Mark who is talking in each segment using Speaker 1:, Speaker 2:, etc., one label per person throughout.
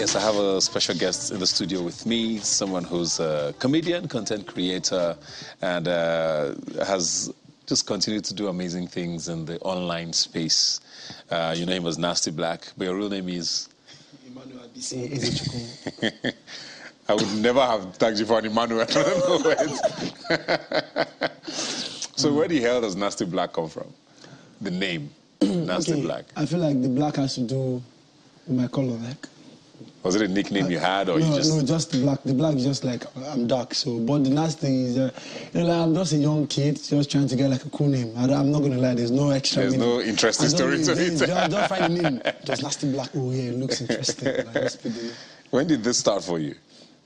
Speaker 1: Yes, I have a special guest in the studio with me, someone who's a comedian, content creator, and uh, has just continued to do amazing things in the online space. Uh, your name was Nasty Black, but your real name is?
Speaker 2: Emmanuel Abisi Ezechukwu.
Speaker 1: I would never have tagged you for an Emmanuel. I don't know it. so where the hell does Nasty Black come from? The name, Nasty
Speaker 2: Okay,
Speaker 1: Black.
Speaker 2: I feel like the black has to do with my color, like.
Speaker 1: Was it a nickname you had, or
Speaker 2: no,
Speaker 1: you just?
Speaker 2: no, just black. The black is just like I'm dark. So, but the nasty is, uh, you know, like I'm just a young kid, just trying to get like a cool name. I am not gonna lie, there's no extra.
Speaker 1: There's
Speaker 2: meaning.
Speaker 1: no interesting
Speaker 2: don't
Speaker 1: story to it.
Speaker 2: Just, just find a name. Just nasty black. Oh yeah, it looks interesting. Like, just put the name.
Speaker 1: When did this start for you?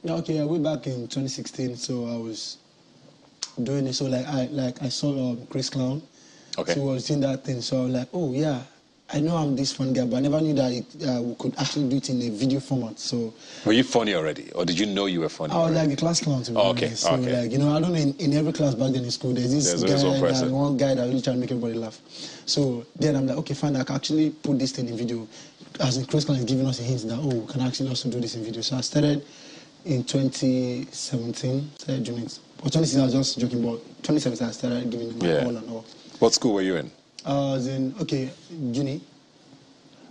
Speaker 2: Yeah, okay, I went back in 2016, so I was doing it. So like I like I saw um, Crazeclown.
Speaker 1: Okay.
Speaker 2: So I was doing that thing. So I was like, oh yeah, I know I'm this fun guy, but I never knew that it, uh, we could actually do it in a video format. So
Speaker 1: Were you funny already, or did you know you were funny?
Speaker 2: I was
Speaker 1: already?
Speaker 2: like a class clown to be
Speaker 1: Oh, okay.
Speaker 2: So
Speaker 1: okay.
Speaker 2: like you know, I don't know in, in every class back then in school, there's this
Speaker 1: There's
Speaker 2: guy, that, one guy that really trying to make everybody laugh. So then I'm like, okay, fine, I can actually put this thing in video. As in Crazeclown is giving us a hint that oh, we can actually also do this in video. So I started in 2017, started doing it. But 2016 I was just joking, but 2017 I started giving my
Speaker 1: Yeah.
Speaker 2: all and all.
Speaker 1: What school were you in?
Speaker 2: I was in okay, uni.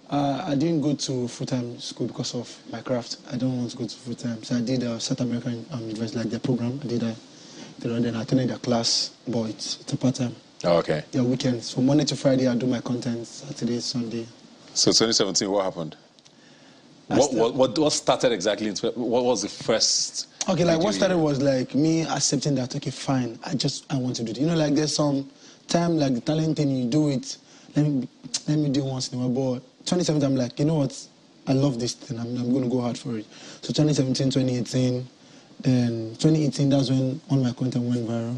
Speaker 2: Uh, I didn't go to full time school because of my craft. I don't want to go to full time, so I did a South American um, University, like their program. I did that. Then I attended their class, but it's, it's a part time.
Speaker 1: Oh, okay.
Speaker 2: Yeah, weekends. From Monday to Friday, I do my content. Saturday, Sunday.
Speaker 1: So 2017, what happened? What, what, what, what started exactly? What was the first?
Speaker 2: Okay, like what started was like me accepting that. Okay, fine. I just I want to do it. You know, like there's some time like the talent thing you do it. Let me let me do it once in a while. But 2017, I'm like, you know what? I love this thing. I'm, I'm going to go hard for it. So 2017, 2018, then 2018. That's when all my content went viral.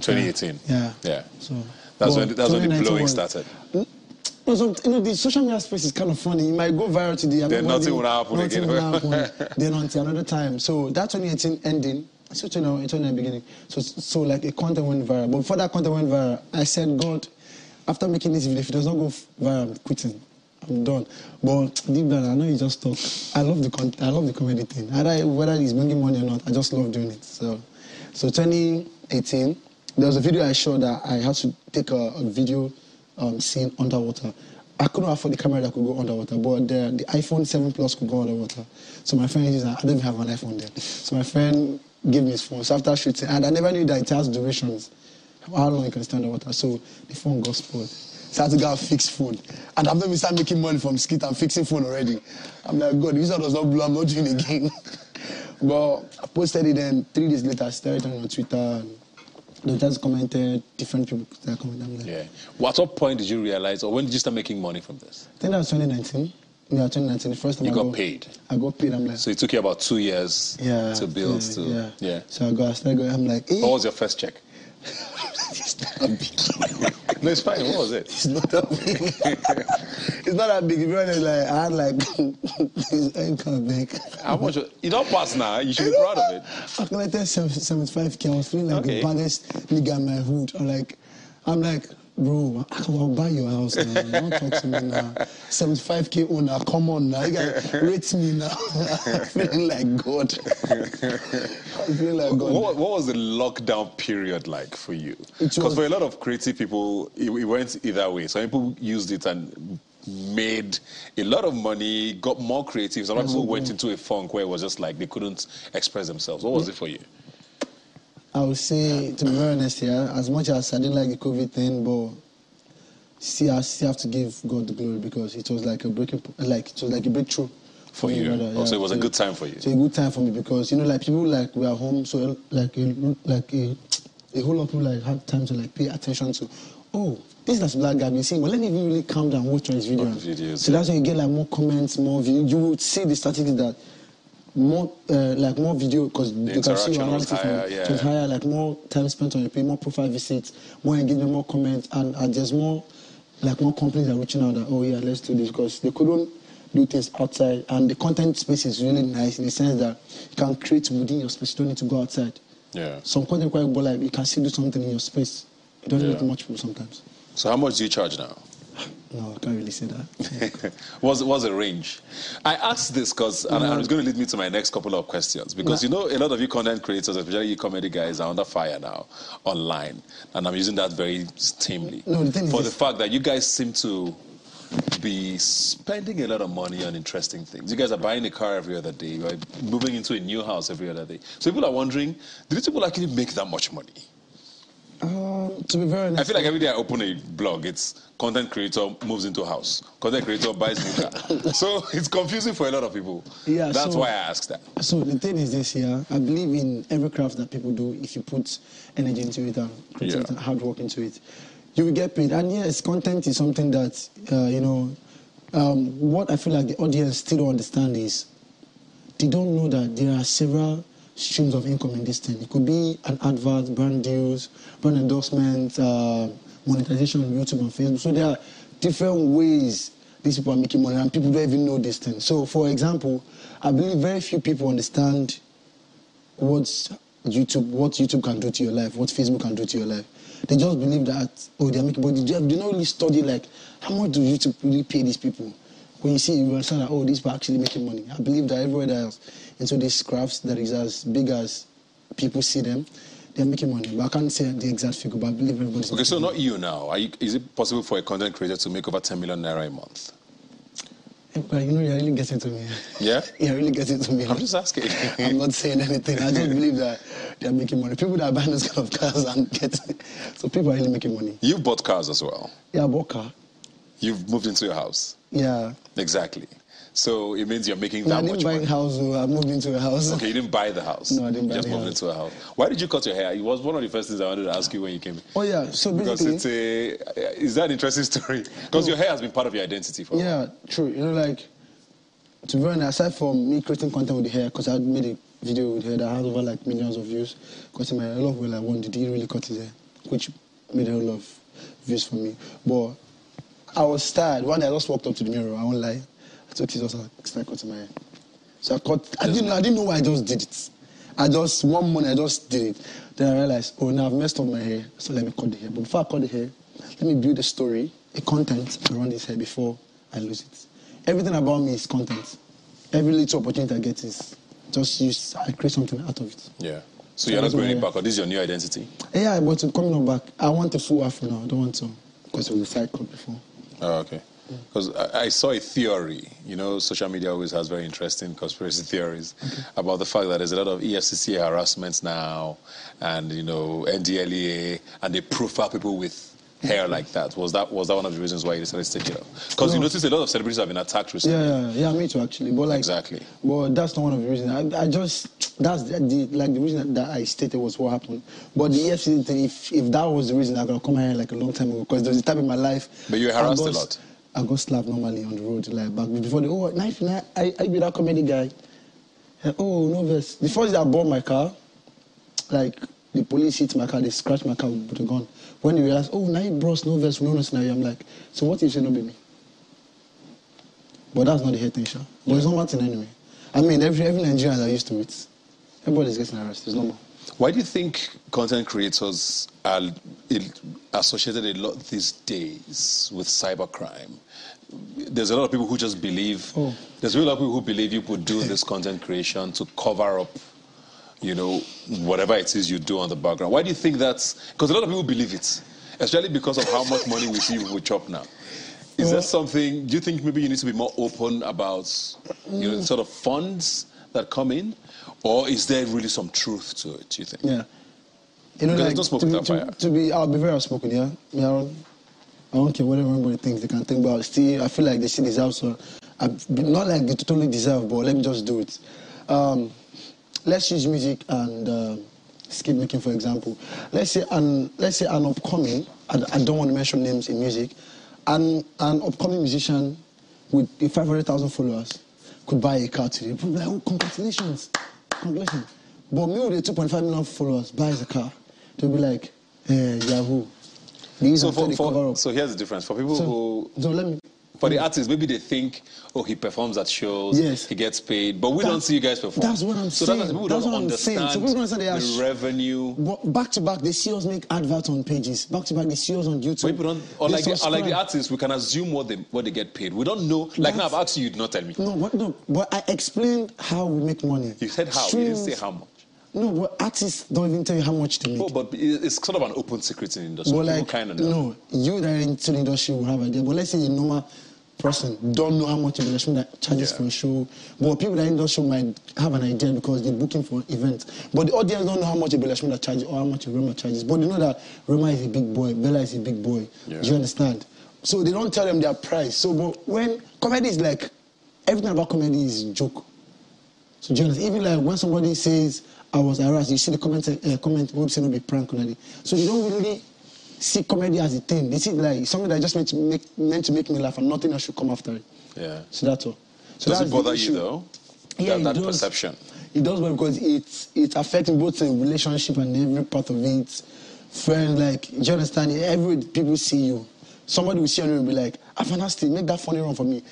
Speaker 1: 2018.
Speaker 2: Yeah.
Speaker 1: Yeah.
Speaker 2: So
Speaker 1: That's when that's when the blowing
Speaker 2: was-
Speaker 1: started.
Speaker 2: No, so, you know, the social media space is kind of funny. You might go viral today.
Speaker 1: Then
Speaker 2: everybody-
Speaker 1: nothing will happen
Speaker 2: nothing
Speaker 1: again.
Speaker 2: will happen. then until another time. So that 2018 ending, so 2019 beginning. So, so like a content went viral. But before that content went viral, I said, God, after making this video, if it does not go viral, I'm quitting. I'm done. But deep down, I know you just talk. I love the con- I love the comedy thing. Whether it's bringing money or not, I just love doing it. So, so 2018, there was a video I shot that I had to take a, a video um, scene underwater. I couldn't afford the camera that could go underwater, but the, the iPhone 7 Plus could go underwater. So my friend is, I don't even have an iPhone then. So my friend gave me his phone. So after shooting, and I never knew that it has durations, how long you can stay underwater. So the phone got spoiled. So I had to go and fix phone. And I've not even started making money from skit. I'm fixing phone already. I'm like, God, this one does not blow. I'm not doing it again. but I posted it then three days later, I started on Twitter. They just commented, different people that commented. Like,
Speaker 1: Yeah. Well, at what point did you realize, or when did you start making money from this?
Speaker 2: I think that was 2019. Yeah, 2019. The first time
Speaker 1: You
Speaker 2: I
Speaker 1: got paid.
Speaker 2: I got paid. I'm like,
Speaker 1: So it took you about two years
Speaker 2: yeah,
Speaker 1: to build
Speaker 2: yeah,
Speaker 1: to
Speaker 2: yeah.
Speaker 1: yeah.
Speaker 2: So I got, I started going. I'm like, hey,
Speaker 1: What was your first check?
Speaker 2: it's not big.
Speaker 1: No, it's fine. What was it?
Speaker 2: It's not that big. it's not that big. Be honest, like I had like this income big.
Speaker 1: How much? You don't pass now. You should be proud of it.
Speaker 2: I collected 75k. I was feeling like
Speaker 1: Okay.
Speaker 2: the baddest nigga in my hood. I'm like, I'm like, bro, I will buy your house now. Don't talk to me now. 75k owner, come on now. You gotta rate me now. I'm feeling like God. I'm feeling like God.
Speaker 1: What, what was the lockdown period like for you? Because for a lot of creative people, it, it went either way. Some people used it and made a lot of money, got more creative. Some people went into a funk where it was just like they couldn't express themselves. What was it for you?
Speaker 2: I would say, to be very honest, yeah, as much as I didn't like the COVID thing, but still, I still have to give God the glory because it was like a breaking, like it was like a breakthrough
Speaker 1: For you?
Speaker 2: rather,
Speaker 1: Oh, so it was a good time for you?
Speaker 2: It's a good time for me because you know, like people like we are home, so like a, like a, a whole lot of people like have time to like pay attention to. Oh, this is black guy been saying, but let me really calm down, watch his video.
Speaker 1: Videos,
Speaker 2: so that's when you get like more comments, more view. You would see the statistics that more uh, like more video because you can see your now.
Speaker 1: higher, yeah.
Speaker 2: So it's higher, like more time spent on your page, more profile visits, more engagement, more comments, and, and there's more like more companies are reaching out that oh yeah, let's do this because they couldn't do things outside, and the content space is really nice in the sense that you can create within your space. You don't need to go outside.
Speaker 1: Yeah.
Speaker 2: Some content quite but like you can still do something in your space. You don't
Speaker 1: Yeah.
Speaker 2: need much people sometimes.
Speaker 1: So how much do you charge now?
Speaker 2: No, I can't really say that.
Speaker 1: was was a range. I asked this because, and, and it's going to lead me to my next couple of questions because you know a lot of you content creators, especially you comedy guys, are under fire now online, and I'm using that very tamely
Speaker 2: No, the
Speaker 1: for the fact that you guys seem to be spending a lot of money on interesting things. You guys are buying a car every other day, you are moving into a new house every other day. So people are wondering, do these people actually make that much money?
Speaker 2: Um, to be very honest,
Speaker 1: I feel like every day I open a blog, it's content creator moves into house, content creator buys new car. so it's confusing for a lot of people.
Speaker 2: Yeah,
Speaker 1: That's
Speaker 2: so-
Speaker 1: why I asked that.
Speaker 2: So the thing is this here. I believe in every craft that people do. If you put energy into it and creativity
Speaker 1: Yeah.
Speaker 2: and hard work into it, you will get paid. And yes, content is something that uh, you know. Um, what I feel like the audience still don't understand is they don't know that there are several streams of income in this thing. It could be an advert, brand deals, brand endorsement, uh, monetization on YouTube and Facebook. So there are different ways these people are making money, and people don't even know this thing. So, for example, I believe very few people understand what YouTube, what YouTube can do to your life, what Facebook can do to your life. They just believe that oh they're making, they they don't really study like how much do YouTube really pay these people. When you see, you understand that oh these people are actually making money. I believe that everywhere else into these crafts that is as big as people see them, they're making money. But I can't say the exact figure, but I believe everybody's.
Speaker 1: Okay, so
Speaker 2: money.
Speaker 1: not you now. Are you, is it possible for a content creator to make over 10 million naira a month?
Speaker 2: Eh, but you know, you're really getting to me.
Speaker 1: Yeah?
Speaker 2: You're really getting to me.
Speaker 1: I'm just asking.
Speaker 2: I'm not saying anything. I just believe that they're making money. People that are buying those kind of cars and getting, so people are really making money.
Speaker 1: You've bought cars as well.
Speaker 2: Yeah, I bought car.
Speaker 1: You've moved into your house.
Speaker 2: Yeah.
Speaker 1: Exactly. So it means you're making that
Speaker 2: No, I
Speaker 1: that
Speaker 2: didn't
Speaker 1: much
Speaker 2: buy
Speaker 1: money.
Speaker 2: a house. oh, I moved into a house.
Speaker 1: Okay, you didn't buy the house.
Speaker 2: No, I didn't buy You
Speaker 1: just
Speaker 2: the
Speaker 1: moved
Speaker 2: house.
Speaker 1: into a house. Why did you cut your hair? It was one of the first things I wanted to ask you when you came in.
Speaker 2: Oh yeah. So
Speaker 1: Because
Speaker 2: basically,
Speaker 1: it's a, uh, is that an interesting story? Because your hair has been part of your identity for
Speaker 2: yeah, true. You know, like to be honest, aside from me creating content with the hair, because I made a video with hair that has over like millions of views. Because in my a lot of people like, one, did he really cut his hair? Which made a lot of views for me. But I was tired. One day I just walked up to the mirror. I won't lie. I took scissors and started cutting my hair. So I cut. I didn't. I didn't know why I just did it. I just one morning I just did it. Then I realized, oh, now I've messed up my hair. So let me cut the hair. But before I cut the hair, let me build a story, a content around this hair before I lose it. Everything about me is content. Every little opportunity I get is just use. I create something out of it.
Speaker 1: Yeah. So
Speaker 2: So
Speaker 1: you're not going back, or this is your new identity?
Speaker 2: Yeah, but coming on back, I want a full afro now. I don't want to because was a before.
Speaker 1: Oh, okay. Because I, I saw a theory, you know, social media always has very interesting conspiracy theories about the fact that there's a lot of EFCC harassments now and, you know, NDLEA, and they profile people with hair like that. Was that was that one of the reasons why you decided to take it off? Because you notice a lot of celebrities have been attacked recently.
Speaker 2: Yeah, yeah, yeah, me too actually. But like
Speaker 1: Exactly.
Speaker 2: But that's not one of the reasons. I, I just that's the, the like the reason that I stated was what happened. But the EFCC thing, if if that was the reason, I could come here like a long time ago because there was a time in my life.
Speaker 1: But you harassed a lot.
Speaker 2: I got slapped normally on the road like back before the oh knife knife I I be that comedy guy. Oh no verse. The first day I bought my car, like the police hit my car, they scratched my car with a gun. When they realize, oh now you bros no verse, no no scenario, I'm like, so what if you not be me? But that's not the head thing, sure. But it's not one thing anyway. I mean, every every Nigerian are used to it. Everybody's getting arrested. It's normal.
Speaker 1: Why do you think content creators are associated a lot these days with cybercrime? There's a lot of people who just believe.
Speaker 2: Oh.
Speaker 1: There's a lot of people who believe you could do this content creation to cover up, you know, whatever it is you do on the background. Why do you think that's? Because a lot of people believe it, especially because of how much money we see people chop now. Is that something? Do you think maybe you need to be more open about, you know, the sort of funds that come in, or is there really some truth to it? Do you think?
Speaker 2: Yeah. You know, like,
Speaker 1: there's no smoke
Speaker 2: to, be, to, to be, I'll be very outspoken, yeah? yeah I, don't, I don't care whatever everybody thinks, they can think about Still, I feel like they still deserve so. I, not like they totally deserve, but let me just do it. Um, let's use music and uh, skip making, for example. Let's say an, let's say an upcoming, I, I don't want to mention names in music, an, an upcoming musician with 500,000 followers could buy a car today. People be like, oh, congratulations, congratulations. But me with 2.5 million followers buys a car, they'll be like, eh, Yahoo. These
Speaker 1: So, for, for, so here's the difference for people
Speaker 2: So,
Speaker 1: who
Speaker 2: so let me.
Speaker 1: For the hmm. artists, maybe they think, oh, he performs at shows,
Speaker 2: Yes.
Speaker 1: he gets paid, but we
Speaker 2: That-
Speaker 1: don't see you guys perform.
Speaker 2: that's what I'm
Speaker 1: so
Speaker 2: saying.
Speaker 1: that's people
Speaker 2: That's
Speaker 1: don't
Speaker 2: what I'm saying. So
Speaker 1: understand
Speaker 2: people don't understand
Speaker 1: the revenue.
Speaker 2: But back to back, they see us make adverts on pages. Back to back, they see us on YouTube.
Speaker 1: But people don't, or like, the, the artists, we can assume what they what they get paid. We don't know. Like now, I've asked you, you did not tell me.
Speaker 2: No, what, no, but I explained how we make money.
Speaker 1: You said how. You didn't say how much.
Speaker 2: No, but artists don't even tell you how much they make.
Speaker 1: Oh, but it's sort of an open secret in the industry.
Speaker 2: but like,
Speaker 1: kind of know.
Speaker 2: no, you that are into the industry will have idea. But let's say a normal person don't know how much that charges
Speaker 1: Yeah.
Speaker 2: for a show. But people that in the industry might have an idea because they're booking for events. But the audience don't know how much a Bella Shmurda that charges or how much a Rema charges. But they know that Rema is a big boy, Bella is a big boy.
Speaker 1: Yeah.
Speaker 2: Do you understand? So they don't tell them their price. So, but when comedy is like, everything about comedy is joke. So do you understand? Even like when somebody says I was harassed, you see the comment uh, comment say no be prank already. So you don't really see comedy as a thing. They see it like something that just meant to make meant to make me laugh and nothing else should come after it.
Speaker 1: Yeah.
Speaker 2: So that's all. So
Speaker 1: Does
Speaker 2: that's
Speaker 1: it
Speaker 2: the
Speaker 1: bother you though?
Speaker 2: Yeah,
Speaker 1: that,
Speaker 2: it
Speaker 1: that
Speaker 2: does.
Speaker 1: perception.
Speaker 2: It does well because it's it's affecting both the relationship and every part of it. Friend, like, do you understand? Every people see you. Somebody will see you and will be like, ah, Afanasti, make that funny run for me.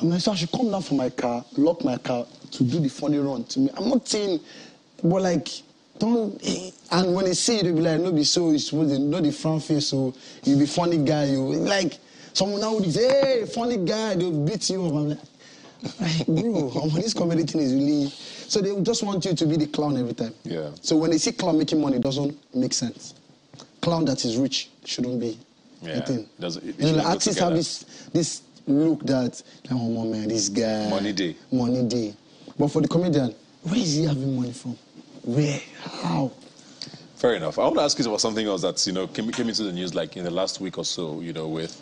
Speaker 2: I'm like, so I should come down from my car, lock my car to do the funny run to me. I'm not saying, but like, don't. eh, And when they see you, they'll be like, no, be so. You're supposed to know the front face, so you be funny guy. You like someone now would say, hey, funny guy. They'll beat you up. I'm like. Like, bro, this comedy thing is really. So they just want you to be the clown every time.
Speaker 1: Yeah.
Speaker 2: So when they see clown making money, it doesn't make sense. Clown that is rich shouldn't be
Speaker 1: Yeah,
Speaker 2: thing.
Speaker 1: doesn't- it
Speaker 2: you know, like artists have this this look that, oh man, this guy.
Speaker 1: Money day.
Speaker 2: Money day. But for the comedian, where is he having money from? Where? How?
Speaker 1: Fair enough. I want to ask you about something else that's you know came, came into the news like in the last week or so. You know, with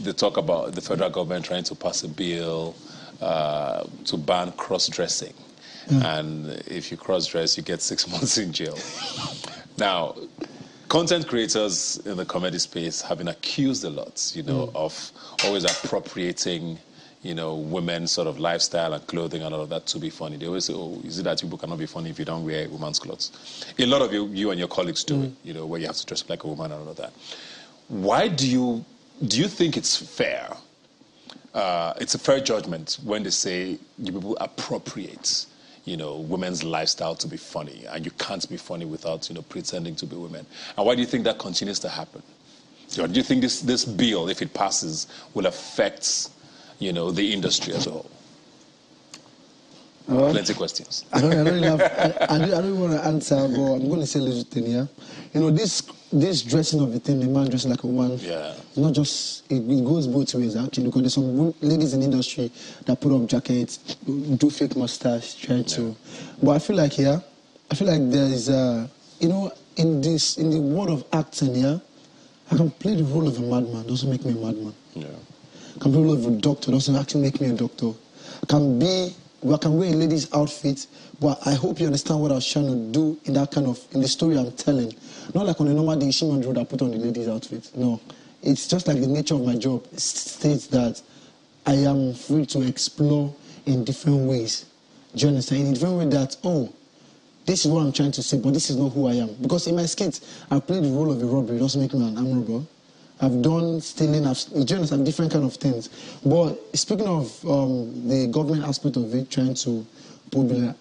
Speaker 1: the talk about the federal government trying to pass a bill uh, to ban cross-dressing, and if you cross-dress, you get six months in jail. now, content creators in the comedy space have been accused a lot, you know, of always appropriating. You know, women's sort of lifestyle and clothing and all of that to be funny. They always say, "Oh, is it that people cannot be funny if you don't wear women's clothes?" A lot of you, you and your colleagues do it. You know, where you have to dress up like a woman and all of that. Why do you do you think it's fair? Uh, it's a fair judgment when they say you people appropriate, you know, women's lifestyle to be funny, and you can't be funny without, you know, pretending to be women. And why do you think that continues to happen? Or do you think this, this bill, if it passes, will affect, you know, the industry as a whole? Plenty of questions.
Speaker 2: I don't, I don't have, I, I, don't, I don't want to answer, but I'm going to say a little thing, here. You know, this this dressing of a thing, the man dressing like a woman,
Speaker 1: Yeah.
Speaker 2: not just, it, it goes both ways, actually, because there's some ladies in the industry that put up jackets, do fake mustache, try to. But I feel like, yeah, I feel like there's, uh, you know, in this, in the world of acting, yeah, I can play the role of a madman, doesn't make me a madman.
Speaker 1: Yeah.
Speaker 2: Can the role of a doctor, doesn't actually make me a doctor. I can be, well, I can wear a lady's outfit, but I hope you understand what I was trying to do in that kind of, in the story I'm telling. Not like on a normal day, Shimon Road, I put on the lady's outfit. No. It's just like the nature of my job states that I am free to explore in different ways. Do you understand? In a different way that, oh, this is what I'm trying to say, but this is not who I am. Because in my skits, I played the role of a robber. It doesn't make me an arm. I've done stealing, I've, you understand, different kind of things. But speaking of um, the government aspect of it, trying to put, me-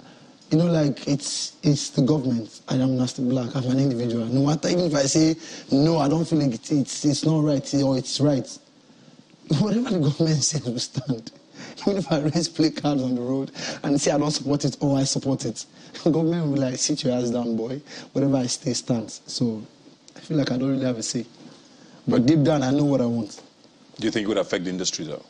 Speaker 2: you know, like it's it's the government. I am Nasty Black. I'm an individual. No matter even if I say no, I don't feel like it's it's, not right or it's right. Whatever the government says will stand. Even if I raise placards on the road and say I don't support it or I support it, the government will like, sit your ass down, boy. Whatever I say stands. So I feel like I don't really have a say. But deep down, I know what I want.
Speaker 1: Do you think it would affect the industry though?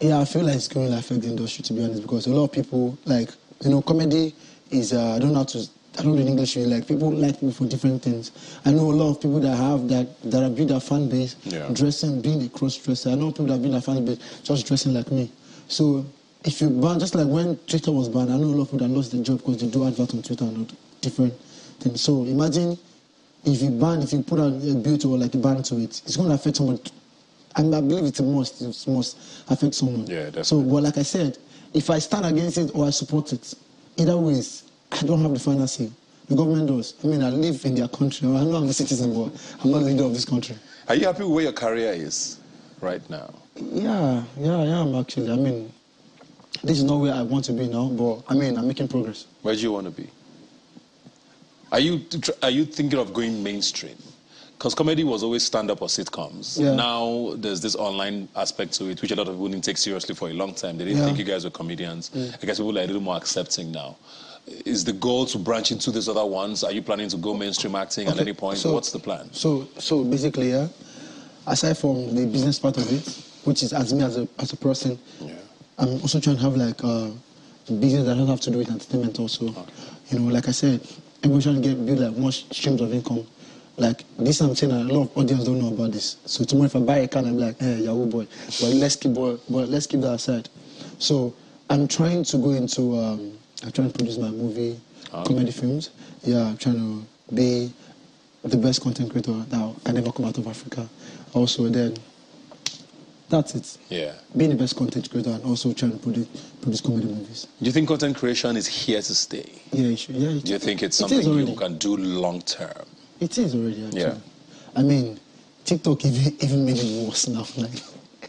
Speaker 2: Yeah, I feel like it's going to affect the industry, to be honest, because a lot of people, like, you know, comedy is, uh, I don't know how to, I don't read English really, like, people like people for different things. I know a lot of people that have that, that have built their fan base,
Speaker 1: Yeah.
Speaker 2: dressing, being a cross dresser. I know people that have built their fan base just dressing like me. So, if you ban, just like when Twitter was banned, I know a lot of people that lost their job because they do advert on Twitter and different things. So, imagine if you ban, if you put a, a beauty or like a ban to it, it's going to affect someone. And I believe it's a must. It must affect someone.
Speaker 1: Yeah, definitely.
Speaker 2: So, but like I said, if I stand against it or I support it, either ways, I don't have the final say. The government does. I mean, I live in their country. I know I'm a citizen, but I'm not the leader of this country.
Speaker 1: Are you happy with where your career is right now?
Speaker 2: Yeah, yeah, I am actually. I mean, this is not where I want to be now, but I mean, I'm making progress.
Speaker 1: Where do you want to be? Are you are you thinking of going mainstream? Because comedy was always stand up or sitcoms.
Speaker 2: Yeah.
Speaker 1: Now there's this online aspect to it, which a lot of people didn't take seriously for a long time. They didn't
Speaker 2: Yeah.
Speaker 1: think you guys were comedians. I guess people are a little more accepting now. Is the goal to branch into these other ones? Are you planning to go mainstream acting at any point?
Speaker 2: so-
Speaker 1: What's the plan?
Speaker 2: So, so basically, yeah. Aside from the business part of it, which is as me as a as a person,
Speaker 1: Yeah.
Speaker 2: I'm also trying to have like uh, business that doesn't have to do with entertainment. Also, you know, like I said, everyone's trying to get build like more streams of income. Like this, I'm saying that a lot of audience don't know about this. So tomorrow, if I buy a car, I'm like, hey, Yahoo boy, but let's keep boy, but let's keep that aside. So I'm trying to go into. Um, I'm trying to produce my movie, comedy films. Yeah, I'm trying to be the best content creator that can ever come out of Africa. Also, then that's it.
Speaker 1: Yeah.
Speaker 2: Being the best content creator and also trying to produce, produce comedy movies.
Speaker 1: Do you think content creation is here to stay?
Speaker 2: Yeah, it should, yeah. It,
Speaker 1: Do you think it's
Speaker 2: it
Speaker 1: something
Speaker 2: already.
Speaker 1: you can do long term?
Speaker 2: It is already. Actually.
Speaker 1: Yeah.
Speaker 2: I mean, TikTok even even made it worse now. Like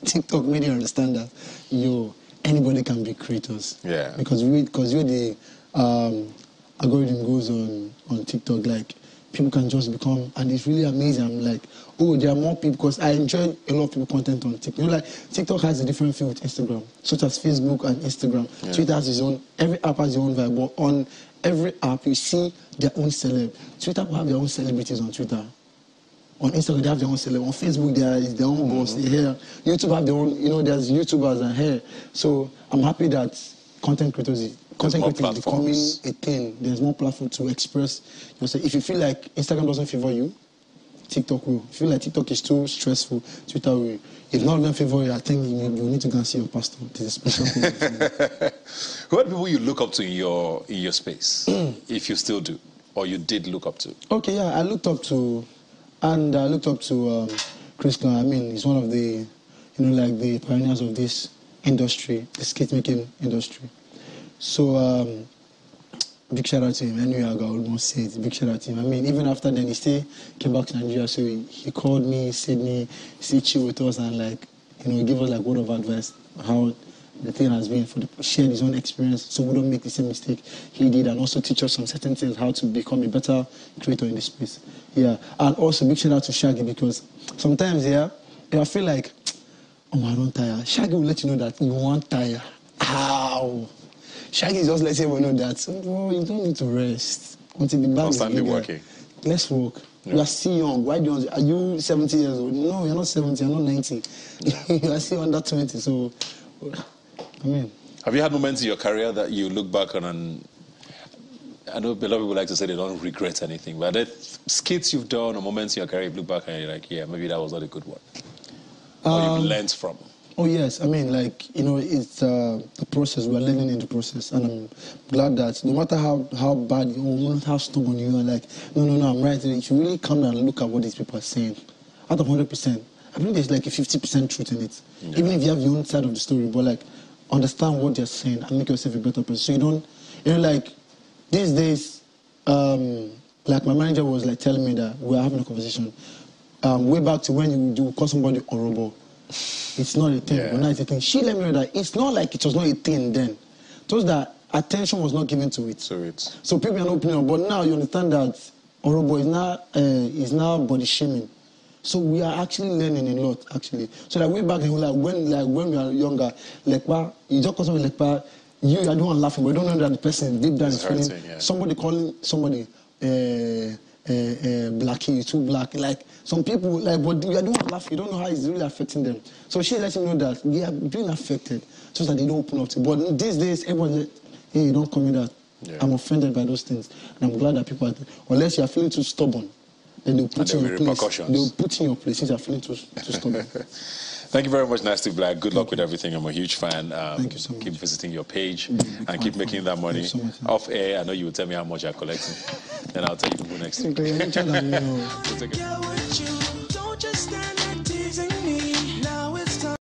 Speaker 2: TikTok made you understand that yo anybody can be creators.
Speaker 1: Yeah.
Speaker 2: Because we because you're the um, algorithm goes on on TikTok like people can just become and it's really amazing. I'm like oh there are more people because I enjoy a lot of people content on TikTok. You know like TikTok has a different feel with Instagram, such as Facebook and Instagram. Twitter has its own. Every app has its own vibe. But on every app you see their own celeb. Twitter will have their own celebrities on Twitter. On Instagram, they have their own celeb. On Facebook, there is their own boss. Mm-hmm. They here. YouTube have their own. You know, there's YouTubers and here. So I'm happy that content creators, is- content
Speaker 1: more
Speaker 2: creating is becoming a thing. There's more platform to express yourself. If you feel like Instagram doesn't favor you, TikTok will. If you feel like TikTok is too stressful, Twitter will. If of them favor you, I think you, you need to go and see your pastor. It is a special thing.
Speaker 1: Who are the people you look up to in your in your space, if you still do, or you did look up to?
Speaker 2: Okay, yeah, I looked up to, and I looked up to um, Crazeclown. I mean, he's one of the, you know, like the pioneers of this industry, the skate making industry. So, um, big shout out to him. Anyway, I got almost say it. Big shout out to him. I mean, even after then, he still came back to Nigeria. So he, he called me, Sydney, he chill with us, and like, you know, give us like word of advice how the thing has been for the shared his own experience, so we don't make the same mistake he did, and also teach us some certain things how to become a better creator in this space. Yeah, and also big shout out to Shaggi because sometimes, yeah, I feel like, oh, I don't tire. Shaggi will let you know that you won't tire. Ow. Shaggi just lets everyone know that oh, you don't need to rest until the is
Speaker 1: Constantly
Speaker 2: bigger.
Speaker 1: working.
Speaker 2: Let's work. You are still young. Why do you Are you 70 years old? No, you're not 70. You're not 90. you are still under 20. So, I mean,
Speaker 1: Have you had moments in your career that you look back on and I know a lot of people like to say they don't regret anything, but there skits you've done or moments in your career you look back and you're like, yeah, maybe that was not a good one, or
Speaker 2: Um,
Speaker 1: you've learned from?
Speaker 2: Oh yes, I mean like you know it's uh, the process. We're living in the process, and I'm glad that no matter how how bad you or no matter how stubborn you are, like no no no I'm right. You should really come down and look at what these people are saying. Out of hundred percent, I believe there's like a fifty percent truth in it. Even if you have your own side of the story, but like understand what they're saying and make yourself a better person. So you don't, you know, like these days, um, like my manager was like telling me that we were having a conversation. Um, way back to when you do call somebody horrible. It's not a thing,
Speaker 1: Yeah.
Speaker 2: but now it's a thing. She let me know that it's not like it was not a thing then. Just that attention was not given to it.
Speaker 1: So it's
Speaker 2: So people are not opening up. But now you understand that Orobo is now uh, is now body shaming. So we are actually learning a lot, actually. So like way back then, like when like when we are younger, like bah, you just call somebody like you are the one laughing, but you don't know that the person deep down is feeling
Speaker 1: yeah.
Speaker 2: somebody calling somebody uh, uh, uh, blackie, you too black. Like some people, like, but you one laughing. You don't know how it's really affecting them. So she lets him know that they are being affected, so that they don't open up to. But these days, everyone, hey, you don't call me that.
Speaker 1: Yeah.
Speaker 2: I'm offended by those things, and I'm glad that people are. Unless you are feeling too stubborn, then they'll put you in your place. They'll put you in your place since you are feeling too, too stubborn.
Speaker 1: Thank you very much, Nasty Black. Good luck with everything. I'm a huge fan. Um,
Speaker 2: Thank you so
Speaker 1: Keep visiting your page and keep making that money.
Speaker 2: so much.
Speaker 1: Off air, I know you will tell me how much you're collecting. then I'll tell you who next.